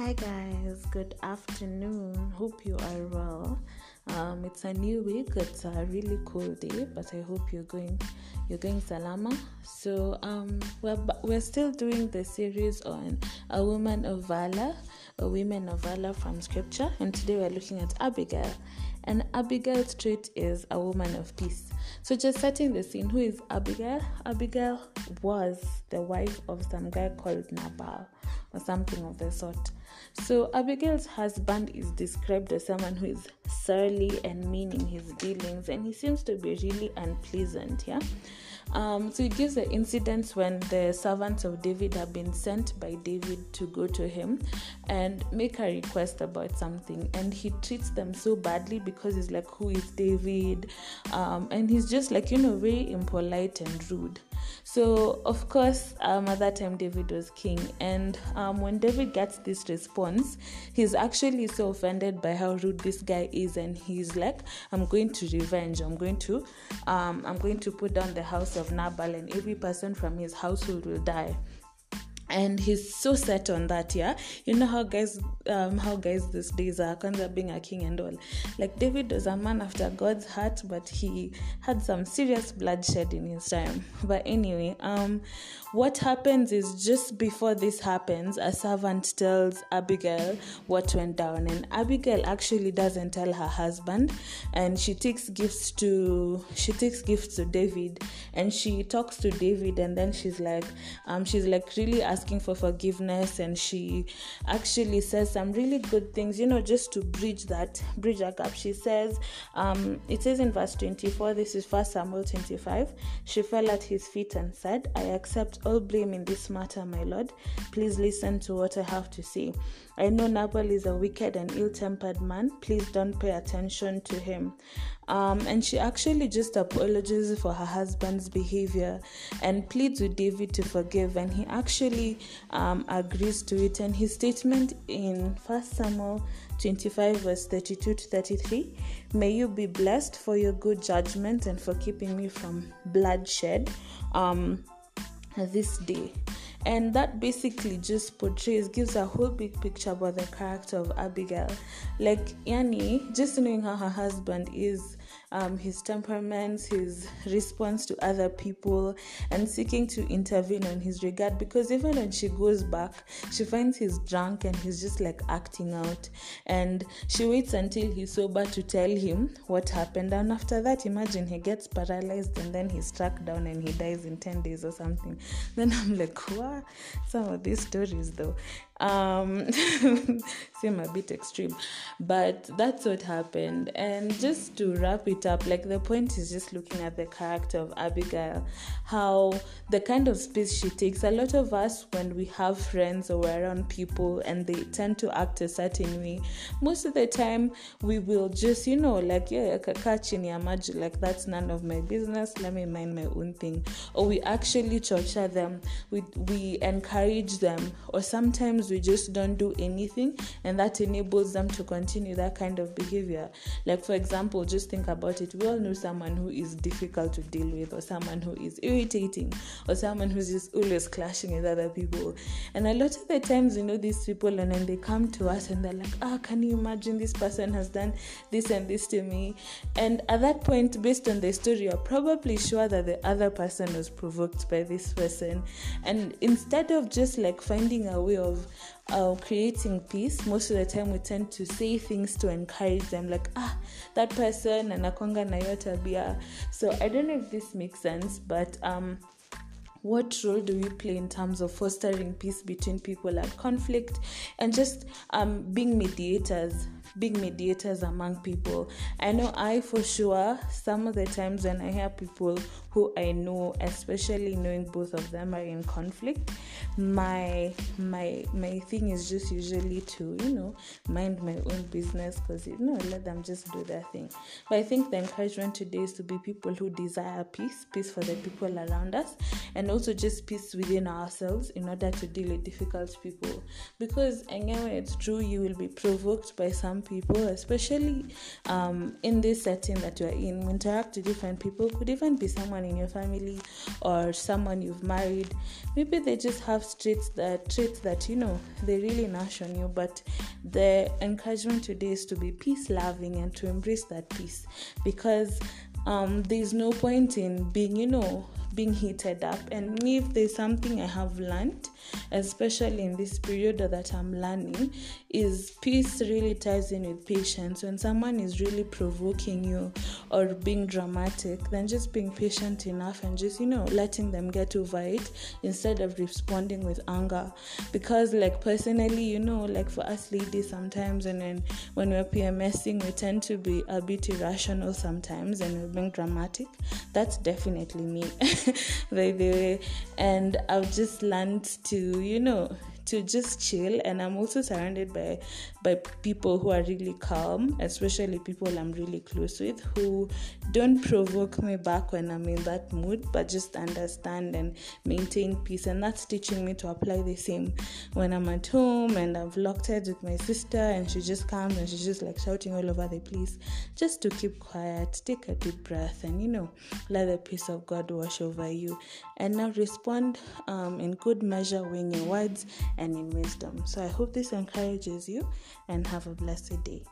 Hi guys, good afternoon. Hope you are well. Um, it's a new week. It's a really cool day, but I hope you're going you're going salama. So um, we're we're still doing the series on a woman of valor, a women of valor from scripture, and today we're looking at Abigail. And Abigail's trait is a woman of peace. So just setting the scene, who is Abigail? Abigail was the wife of some guy called Nabal or something of the sort. So Abigail's husband is described as someone who is surly and mean in his dealings, and he seems to be really unpleasant. Yeah. Um, so it gives the incidents when the servants of David have been sent by David to go to him and make a request about something, and he treats them so badly because he's like, "Who is David?" Um, and he's just like you know very impolite and rude. So, of course, um, at that time, David was king. And um, when David gets this response, he's actually so offended by how rude this guy is. And he's like, I'm going to revenge. I'm going to, um, I'm going to put down the house of Nabal, and every person from his household will die and he's so set on that yeah. You know how guys um how guys these days are kwanza being a king and all. Like david was a man after god's heart but he had some serious bloodshed in his time. But anyway um what happens is just before this happens a servant tells abigail what went down. And abigail actually doesn't tell her husband. And she takes gifts to she takes gifts to david. And she talks to david and then she's like um she's like really asking for forgiveness and she actually says some really good things you know just to bridge that bridge a gap she says um it says in verse 24 this is first samuel 25 she fell at his feet and said i accept all blame in this matter, my lord. Please listen to what I have to say. I know Nabal is a wicked and ill tempered man. Please don't pay attention to him. Um, and she actually just apologizes for her husband's behavior and pleads with David to forgive. And he actually um, agrees to it. And his statement in 1 Samuel 25, verse 32 to 33 May you be blessed for your good judgment and for keeping me from bloodshed. Um, this day and that basically just portrays gives a whole big picture about the character of abigail like yani just knowing how her husband is um, his temperaments, his response to other people, and seeking to intervene on his regard. Because even when she goes back, she finds he's drunk and he's just like acting out. And she waits until he's sober to tell him what happened. And after that, imagine he gets paralyzed and then he's struck down and he dies in 10 days or something. Then I'm like, what? Some of these stories, though um seem a bit extreme but that's what happened and just to wrap it up like the point is just looking at the character of abigail how the kind of space she takes a lot of us when we have friends or we're around people and they tend to act a certain way most of the time we will just you know like yeah kaka in your magic. like that's none of my business let me mind my own thing or we actually torture them we we encourage them or sometimes we just don't do anything and that enables them to continue that kind of behavior. Like for example just think about it. We all know someone who is difficult to deal with or someone who is irritating or someone who's just always clashing with other people. And a lot of the times you know these people and then they come to us and they're like ah oh, can you imagine this person has done this and this to me? And at that point based on the story you're probably sure that the other person was provoked by this person. And instead of just like finding a way of uh, creating peace, most of the time we tend to say things to encourage them, like, ah, that person anakwanga na hiyo tabia. So I don't know if this makes sense, but um, what role do we play in terms of fostering peace between people at conflict and just um, being mediators being mediators among people i know i for sure some of the times when i hear people who I know, especially knowing both of them are in conflict, my my my thing is just usually to you know mind my own business because you know let them just do their thing. But I think the encouragement today is to be people who desire peace, peace for the people around us, and and also just peace within ourselves in order to deal with difficult people. Because anyway, it's true you will be provoked by some people, especially um, in this setting that you're in. You interact with different people, could even be someone in your family or someone you've married. Maybe they just have traits that traits that you know they really nash on you. But the encouragement today is to be peace loving and to embrace that peace because um, there's no point in being, you know, being heated up. And if there's something I have learned, especially in this period that I'm learning, is peace really ties in with patience. When someone is really provoking you or being dramatic, then just being patient enough and just, you know, letting them get over it instead of responding with anger. Because, like, personally, you know, like for us ladies, sometimes and then when we're PMSing, we tend to be a bit irrational sometimes and we're being dramatic. That's definitely me. by the way. And I've just learned to, you know, to just chill and i'm also surrounded by by people who are really calm especially people i'm really close with who don't provoke me back when i'm in that mood but just understand and maintain peace. And that's teaching me to apply the same when i'm at home and i've locked heads with my sister and she just comes and she's just like shouting all over the place just to keep quiet take a deep breath and you know let the peace of god wash over you. And now respond um, in good measure when your words and in wisdom. So I hope this encourages you and have a blessed day.